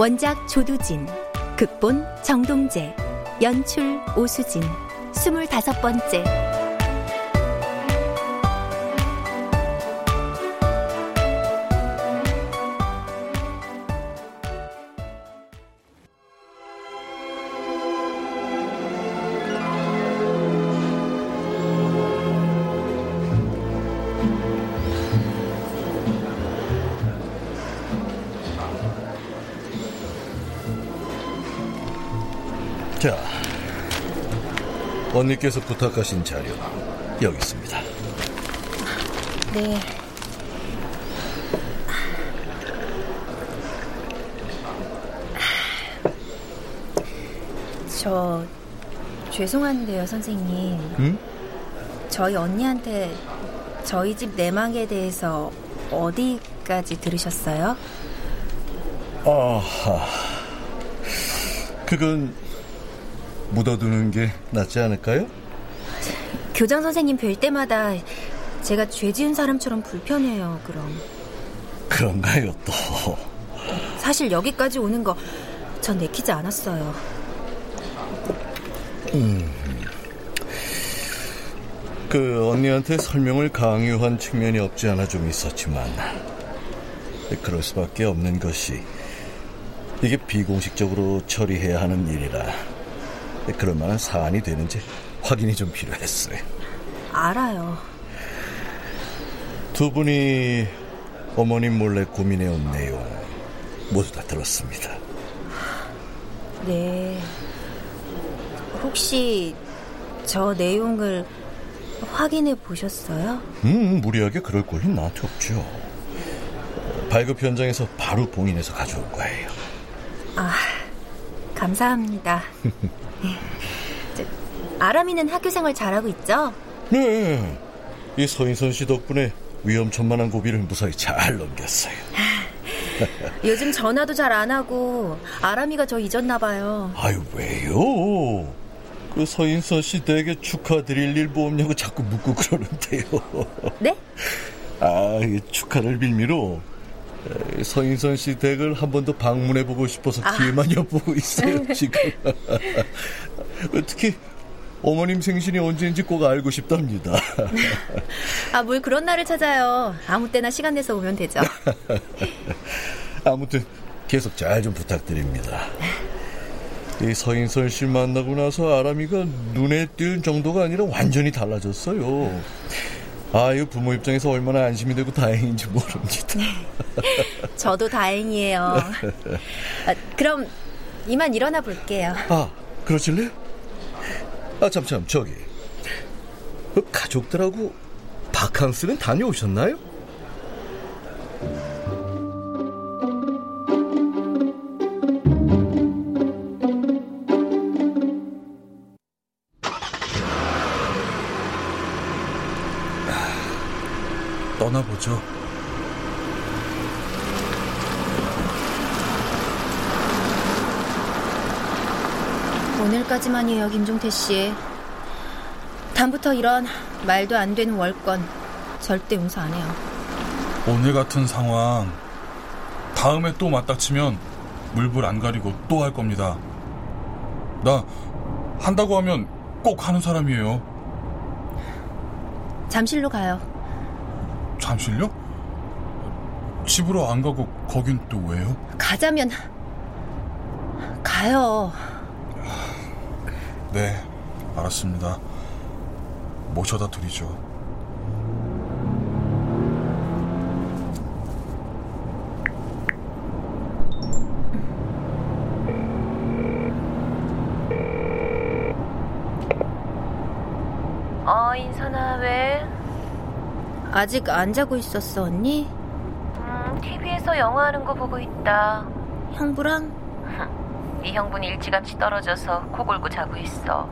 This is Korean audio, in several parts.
원작 조두진, 극본 정동재, 연출 오수진, 스물다섯 번째. 언니께서 부탁하신 자료 여기 있습니다. 네. 저 죄송한데요, 선생님. 응? 저희 언니한테 저희 집 내막에 대해서 어디까지 들으셨어요? 아하. 그건 묻어두는 게 낫지 않을까요? 교장 선생님 뵐 때마다 제가 죄 지은 사람처럼 불편해요, 그럼. 그런가요, 또? 사실 여기까지 오는 거 전 내키지 않았어요. 그 언니한테 설명을 강요한 측면이 없지 않아 좀 있었지만 그럴 수밖에 없는 것이 이게 비공식적으로 처리해야 하는 일이라 그럴 만한 사안이 되는지 확인이 좀 필요했어요. 알아요. 두 분이 어머님 몰래 고민해온 내용 모두 다 들었습니다. 네. 혹시 저 내용을 확인해 보셨어요? 음, 무리하게 그럴 권리 나한테 없죠. 발급 현장에서 바로 봉인해서 가져올 거예요. 아, 감사합니다. 네. 저, 아람이는 학교 생활 잘하고 있죠? 네, 이 서인선 씨 덕분에 위험천만한 고비를 무사히 잘 넘겼어요. 요즘 전화도 잘 안 하고 아람이가 저 잊었나 봐요. 아유 왜요? 그 서인선 씨 댁에 축하드릴 일 뭐 없냐고 자꾸 묻고 그러는데요. 네? 아, 이 축하를 빌미로 에, 서인선 씨 댁을 한 번 더 방문해 보고 싶어서 기회만 엿보고 있어요 지금. 특히 어머님 생신이 언제인지 꼭 알고 싶답니다. 아, 뭘 그런 날을 찾아요. 아무 때나 시간 내서 오면 되죠. 아무튼 계속 잘 좀 부탁드립니다. 이 서인선 씨 만나고 나서 아람이가 눈에 띄는 정도가 아니라 완전히 달라졌어요. 아유 부모 입장에서 얼마나 안심이 되고 다행인지 모릅니다. 저도 다행이에요. 아, 그럼 이만 일어나 볼게요. 아 그러실래요? 아 잠참 저기 그 가족들하고 바캉스는 다녀오셨나요? 떠나보죠. 오늘까지만이에요, 김종태 씨. 다음부터 이런 말도 안 되는 월권 절대 용서 안 해요. 오늘 같은 상황 다음에 또 맞닥치면 물불 안 가리고 또 할 겁니다. 나 한다고 하면 꼭 하는 사람이에요. 잠실로 가요. 잠실요? 집으로 안 가고 거긴 또 왜요? 가자면 가요. 네, 알았습니다. 모셔다 드리죠. 어, 인선아, 왜? 아직 안 자고 있었어, 언니? 음, TV에서 영화 하는 거 보고 있다. 형부랑? 네 형부는 일찌감치 떨어져서 코 골고 자고 있어.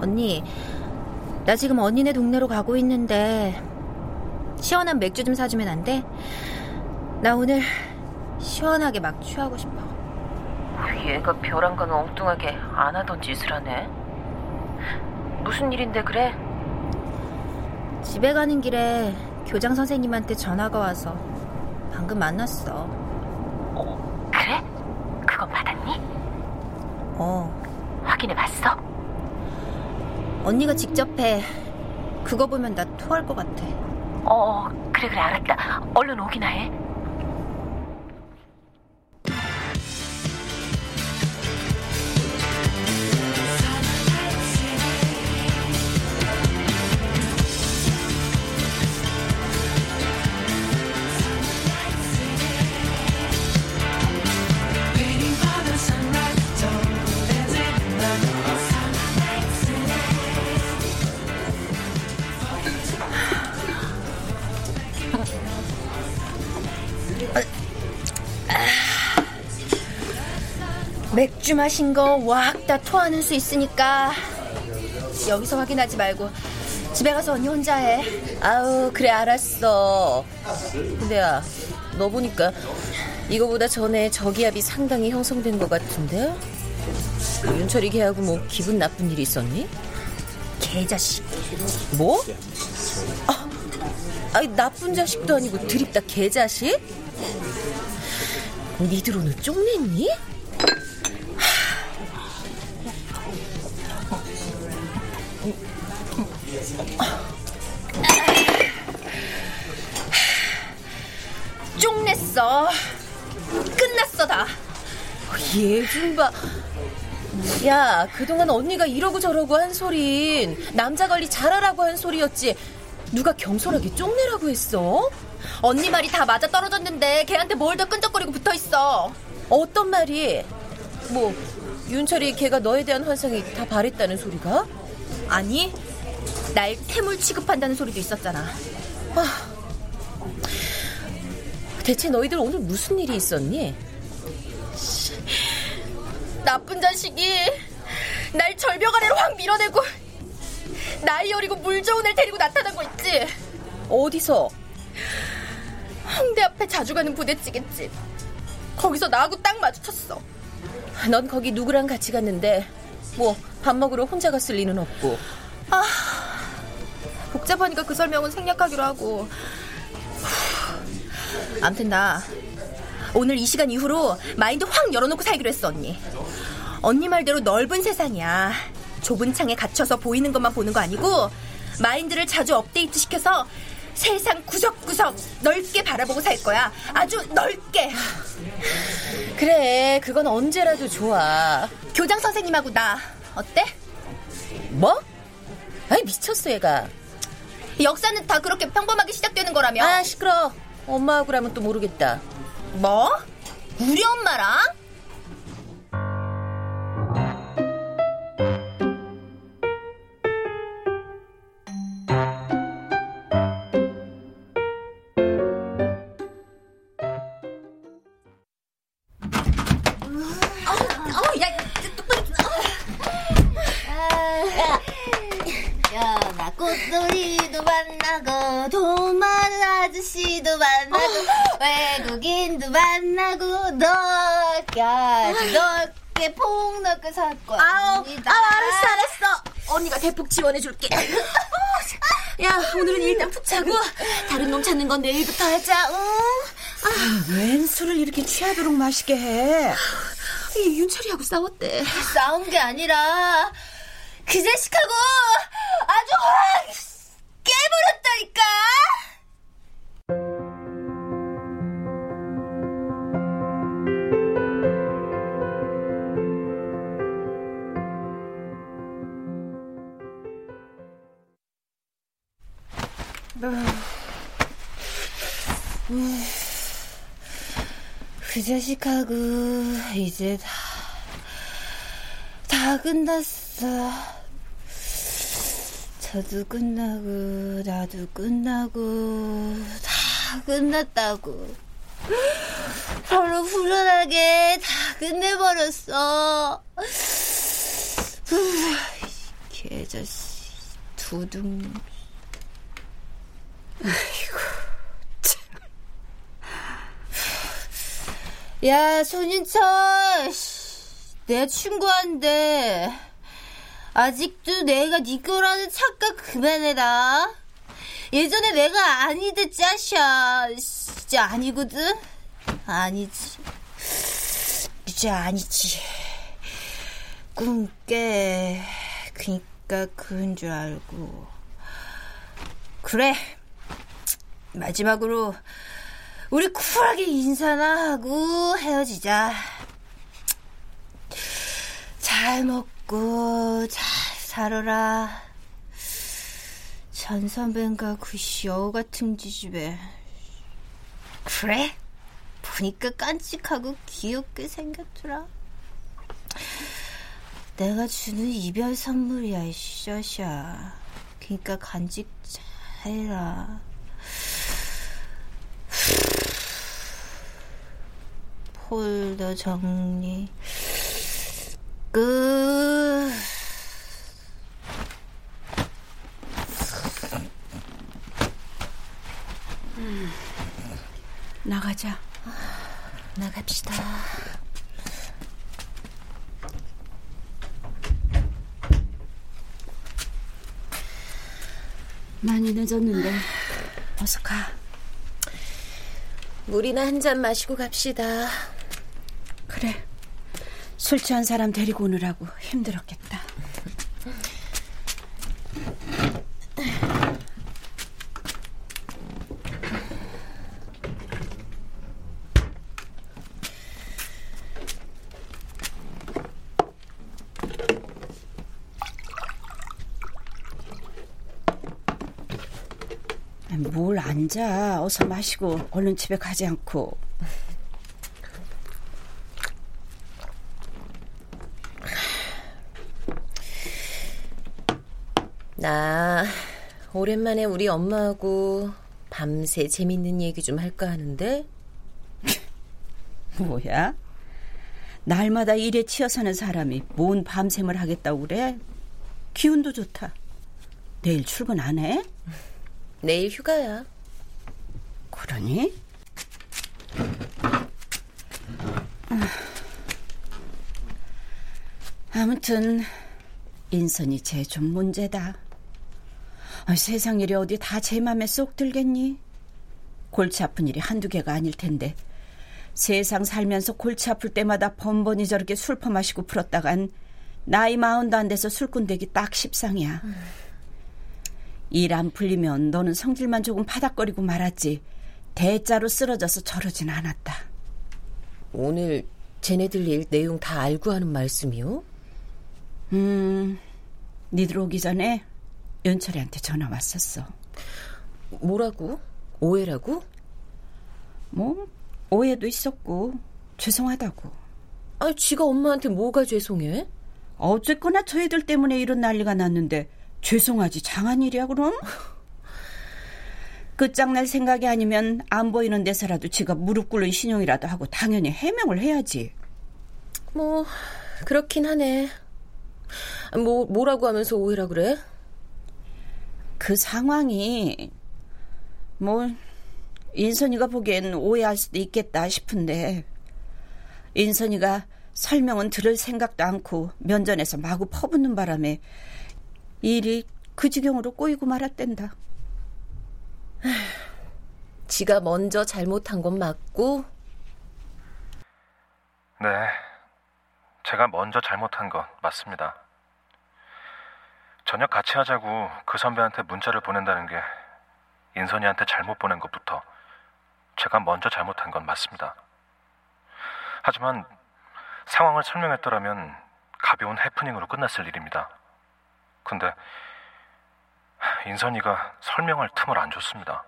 언니, 나 지금 언니네 동네로 가고 있는데 시원한 맥주 좀 사주면 안 돼? 나 오늘 시원하게 막 취하고 싶어. 얘가 벼랑 건 엉뚱하게 안 하던 짓을 하네. 무슨 일인데 그래? 집에 가는 길에 교장 선생님한테 전화가 와서 방금 만났어. 그래? 그건 받았니? 어, 확인해 봤어? 언니가 직접 해. 그거 보면 나 토할 것 같아. 어, 그래 그래 알았다. 얼른 오기나 해. 맥주 마신 거 확 다 토하는 수 있으니까 여기서 확인하지 말고 집에 가서 언니 혼자 해. 아우 그래 알았어 근데야 너 보니까 이거보다 전에 저기압이 상당히 형성된 것 같은데 윤철이 걔하고 뭐 기분 나쁜 일이 있었니? 개자식. 뭐? 아, 아니 나쁜 자식도 아니고 드립다 개자식? 니들 오늘 쪽냈니? 쪽냈어. 끝났어 다. 얘좀 봐. 야, 그동안 언니가 이러고 저러고 한 소린 남자 관리 잘하라고 한 소리였지. 누가 경솔하게 쪽내라고 했어? 언니 말이 다 맞아 떨어졌는데 걔한테 뭘 더 끈적거리고 붙어 있어. 어떤 말이? 뭐 윤철이 걔가 너에 대한 환상이 다 바랬다는 소리가? 아니, 날 태물 취급한다는 소리도 있었잖아. 아, 대체 너희들 오늘 무슨 일이 있었니? 나쁜 자식이 날 절벽 아래로 확 밀어내고 나이 어리고 물 좋은 애를 데리고 나타난 거 있지? 어디서? 홍대 앞에 자주 가는 부대찌개집. 거기서 나하고 딱 마주쳤어. 넌 거기 누구랑 같이 갔는데 뭐 밥 먹으러 혼자 갔을 리는 없고 아, 복잡하니까 그 설명은 생략하기로 하고. 암튼 나 오늘 이 시간 이후로 마인드 확 열어놓고 살기로 했어 언니. 언니 말대로 넓은 세상이야. 좁은 창에 갇혀서 보이는 것만 보는 거 아니고 마인드를 자주 업데이트 시켜서 세상 구석구석 넓게 바라보고 살 거야. 아주 넓게. 그래 그건 언제라도 좋아 교장 선생님하고 나 어때? 뭐? 아이 미쳤어 얘가 역사는 다 그렇게 평범하게 시작되는 거라며. 아 시끄러 엄마하고라면 또 모르겠다 뭐? 우리 엄마랑? 넓게 폭넓게 살 거야. 아우, 아우, 알았어, 알았어. 언니가 대폭 지원해줄게. 야, 오늘은 일단 푹 자고 다른 놈 찾는 건 내일부터 하자. 응? 웬 술을 이렇게 취하도록 마시게 해? 이 윤철이하고 싸웠대. 싸운 게 아니라 그 자식하고 아주 확 그 자식하고 이제 다, 다 끝났어. 저도 끝나고, 나도 끝나고, 다 끝났다고. 서로 후련하게 다 끝내버렸어. 개자식, 두둥. 야, 손인철. 내 친구한테 아직도 내가 네 거라는 착각 그만해라. 예전에 내가 아니듯 짜샤. 진짜 아니거든? 아니지. 이제 아니지. 꿈 깨. 그니까 그런 줄 알고. 그래. 마지막으로 우리 쿨하게 인사나 하고 헤어지자. 잘 먹고 잘 살아라. 전 선배인가 그 여우 같은 지집에. 그래? 보니까 깐찍하고 귀엽게 생겼더라. 내가 주는 이별 선물이야, 이 셔샤. 그니까 간직 잘 해라. 폴더 정리 끝. 나가자. 나갑시다. 많이 늦었는데 어서 가. 물이나 한 잔 마시고 갑시다. 그래. 술 취한 사람 데리고 오느라고 힘들었겠다. 뭘 앉아. 어서 마시고 얼른 집에 가지 않고. 나 오랜만에 우리 엄마하고 밤새 재밌는 얘기 좀 할까 하는데 뭐야? 날마다 일에 치여 사는 사람이 뭔 밤샘을 하겠다고 그래? 기운도 좋다. 내일 출근 안 해? 내일 휴가야. 그러니? 아무튼 인선이 쟤좀 문제다. 아, 세상 일이 어디 다 제 맘에 쏙 들겠니? 골치 아픈 일이 한두 개가 아닐 텐데 세상 살면서 골치 아플 때마다 번번이 저렇게 술 퍼 마시고 풀었다간 나이 마흔도 안 돼서 술꾼 되기 딱 십상이야. 음. 일안 풀리면 너는 성질만 조금 파닥거리고 말았지 대자로 쓰러져서 저러진 않았다. 오늘 쟤네들 일 내용 다 알고 하는 말씀이요? 음, 니들 오기 전에 윤철이한테 전화 왔었어. 뭐라고? 오해라고? 뭐 오해도 있었고 죄송하다고. 아, 지가 엄마한테 뭐가 죄송해? 어쨌거나 저희들 때문에 이런 난리가 났는데 죄송하지 장한 일이야 그럼? 끝장날 생각이 아니면 안 보이는 데서라도 지가 무릎 꿇는 신용이라도 하고 당연히 해명을 해야지. 뭐 그렇긴 하네. 뭐 뭐라고 하면서 오해라 그래? 그 상황이 뭐 인선이가 보기엔 오해할 수도 있겠다 싶은데 인선이가 설명은 들을 생각도 않고 면전에서 마구 퍼붓는 바람에 일이 그 지경으로 꼬이고 말았댄다. 지가 먼저 잘못한 건 맞고 네. 제가 먼저 잘못한 건 맞습니다. 저녁 같이 하자고 그 선배한테 문자를 보낸다는 게 인선이한테 잘못 보낸 것부터 제가 먼저 잘못한 건 맞습니다. 하지만 상황을 설명했더라면 가벼운 해프닝으로 끝났을 일입니다. 근데 인선이가 설명할 틈을 안 줬습니다.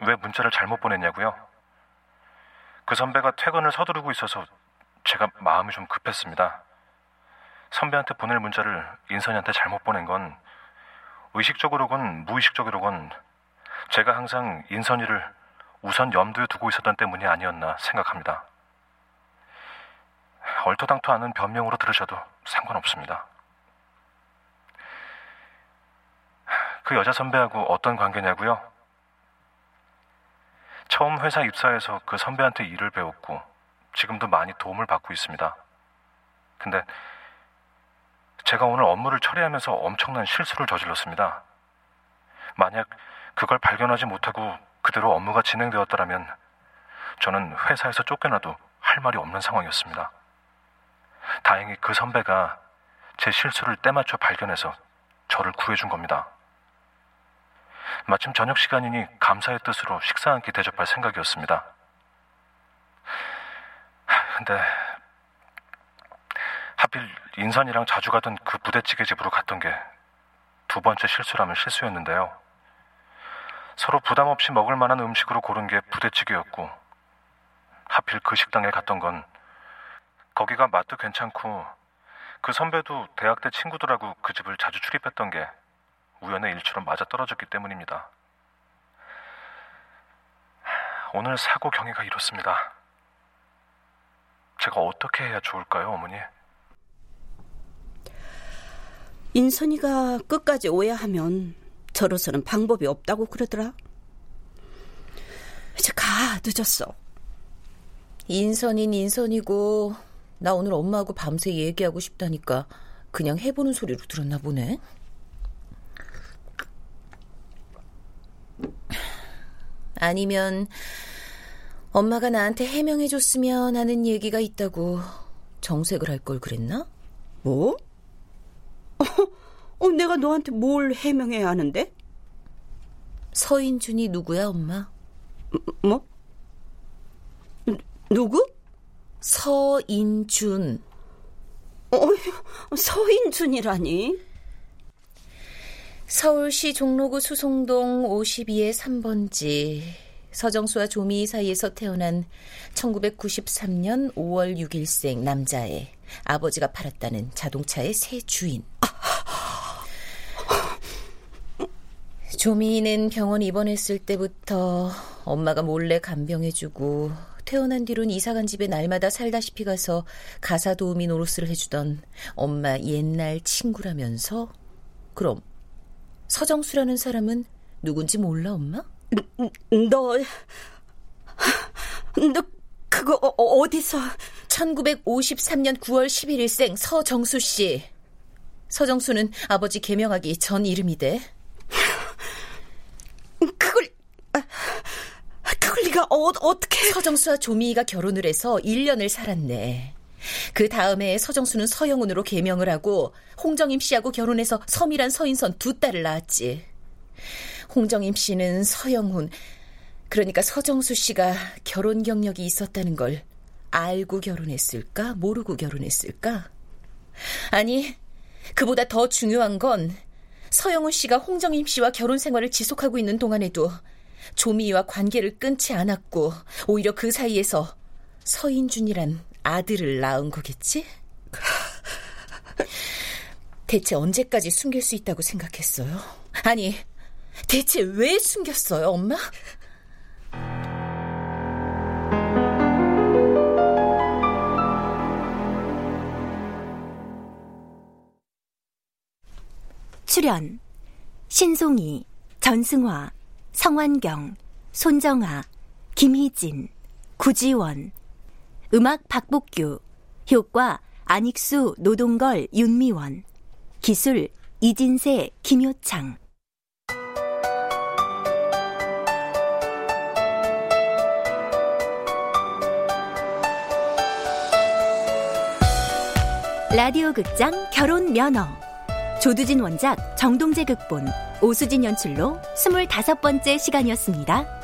왜 문자를 잘못 보냈냐고요? 그 선배가 퇴근을 서두르고 있어서 제가 마음이 좀 급했습니다. 선배한테 보낼 문자를 인선이한테 잘못 보낸 건 의식적으로건 무의식적으로건 제가 항상 인선이를 우선 염두에 두고 있었던 때문이 아니었나 생각합니다. 얼토당토 않은 변명으로 들으셔도 상관없습니다. 그 여자 선배하고 어떤 관계냐고요? 처음 회사 입사해서 그 선배한테 일을 배웠고 지금도 많이 도움을 받고 있습니다. 근데 제가 오늘 업무를 처리하면서 엄청난 실수를 저질렀습니다. 만약 그걸 발견하지 못하고 그대로 업무가 진행되었더라면 저는 회사에서 쫓겨나도 할 말이 없는 상황이었습니다. 다행히 그 선배가 제 실수를 때맞춰 발견해서 저를 구해준 겁니다. 마침 저녁 시간이니 감사의 뜻으로 식사 한 끼 대접할 생각이었습니다. 근데 하필 인선이랑 자주 가던 그 부대찌개 집으로 갔던 게 두 번째 실수라면 실수였는데요. 서로 부담 없이 먹을 만한 음식으로 고른 게 부대찌개였고 하필 그 식당에 갔던 건 거기가 맛도 괜찮고 그 선배도 대학 때 친구들하고 그 집을 자주 출입했던 게 우연의 일처럼 맞아 떨어졌기 때문입니다. 오늘 사고 경위가 이렇습니다. 제가 어떻게 해야 좋을까요, 어머니? 인선이가 끝까지 오해하면 저로서는 방법이 없다고 그러더라. 이제 가, 늦었어. 인선인 인선이고 나 오늘 엄마하고 밤새 얘기하고 싶다니까 그냥 해보는 소리로 들었나 보네. 아니면 엄마가 나한테 해명해줬으면 하는 얘기가 있다고 정색을 할 걸 그랬나? 뭐? 어, 내가 너한테 뭘 해명해야 하는데? 서인준이 누구야, 엄마? 뭐? 누구? 서인준. 어, 서인준이라니? 서울시 종로구 수송동 52의 3번지. 서정수와 조미 사이에서 태어난 1993년 5월 6일생 남자애. 아버지가 팔았다는 자동차의 새 주인. 조미는 병원 입원했을 때부터 엄마가 몰래 간병해주고 퇴원한 뒤로는 이사간 집에 날마다 살다시피 가서 가사 도우미 노릇을 해주던 엄마 옛날 친구라면서 그럼 서정수라는 사람은 누군지 몰라 엄마? 너, 너 그거 어, 디서 1953년 9월 11일생 서정수 씨. 서정수는 아버지 개명하기 전 이름이 돼. 그걸 그걸 네가 어, 어떻게 서정수와 조미희가 결혼을 해서 1년을 살았네. 그 다음에 서정수는 서영훈으로 개명을 하고 홍정임 씨하고 결혼해서 섬이란 서인선 두 딸을 낳았지. 홍정임 씨는 서영훈, 그러니까 서정수 씨가 결혼 경력이 있었다는 걸 알고 결혼했을까? 모르고 결혼했을까? 아니, 그보다 더 중요한 건 서영훈 씨가 홍정임 씨와 결혼 생활을 지속하고 있는 동안에도 조미희와 관계를 끊지 않았고 오히려 그 사이에서 서인준이란 아들을 낳은 거겠지? 대체 언제까지 숨길 수 있다고 생각했어요? 아니, 대체 왜 숨겼어요, 엄마? 출연 신송이, 전승화, 성환경, 손정아, 김희진, 구지원 음악 박복규 효과 안익수, 노동걸, 윤미원 기술 이진세, 김효창. 라디오 극장 결혼 면허 조두진 원작 정동재 극본 오수진 연출로 25번째 시간이었습니다.